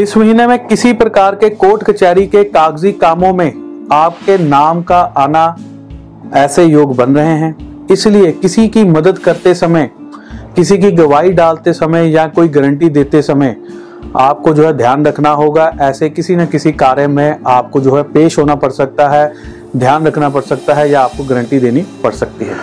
इस महीने में किसी प्रकार के कोर्ट कचहरी के कागज़ी कामों में आपके नाम का आना ऐसे योग बन रहे हैं। इसलिए किसी की मदद करते समय, किसी की गवाही डालते समय या कोई गारंटी देते समय आपको जो है ध्यान रखना होगा। ऐसे किसी न किसी कार्य में आपको जो है पेश होना पड़ सकता है, ध्यान रखना पड़ सकता है या आपको गारंटी देनी पड़ सकती है।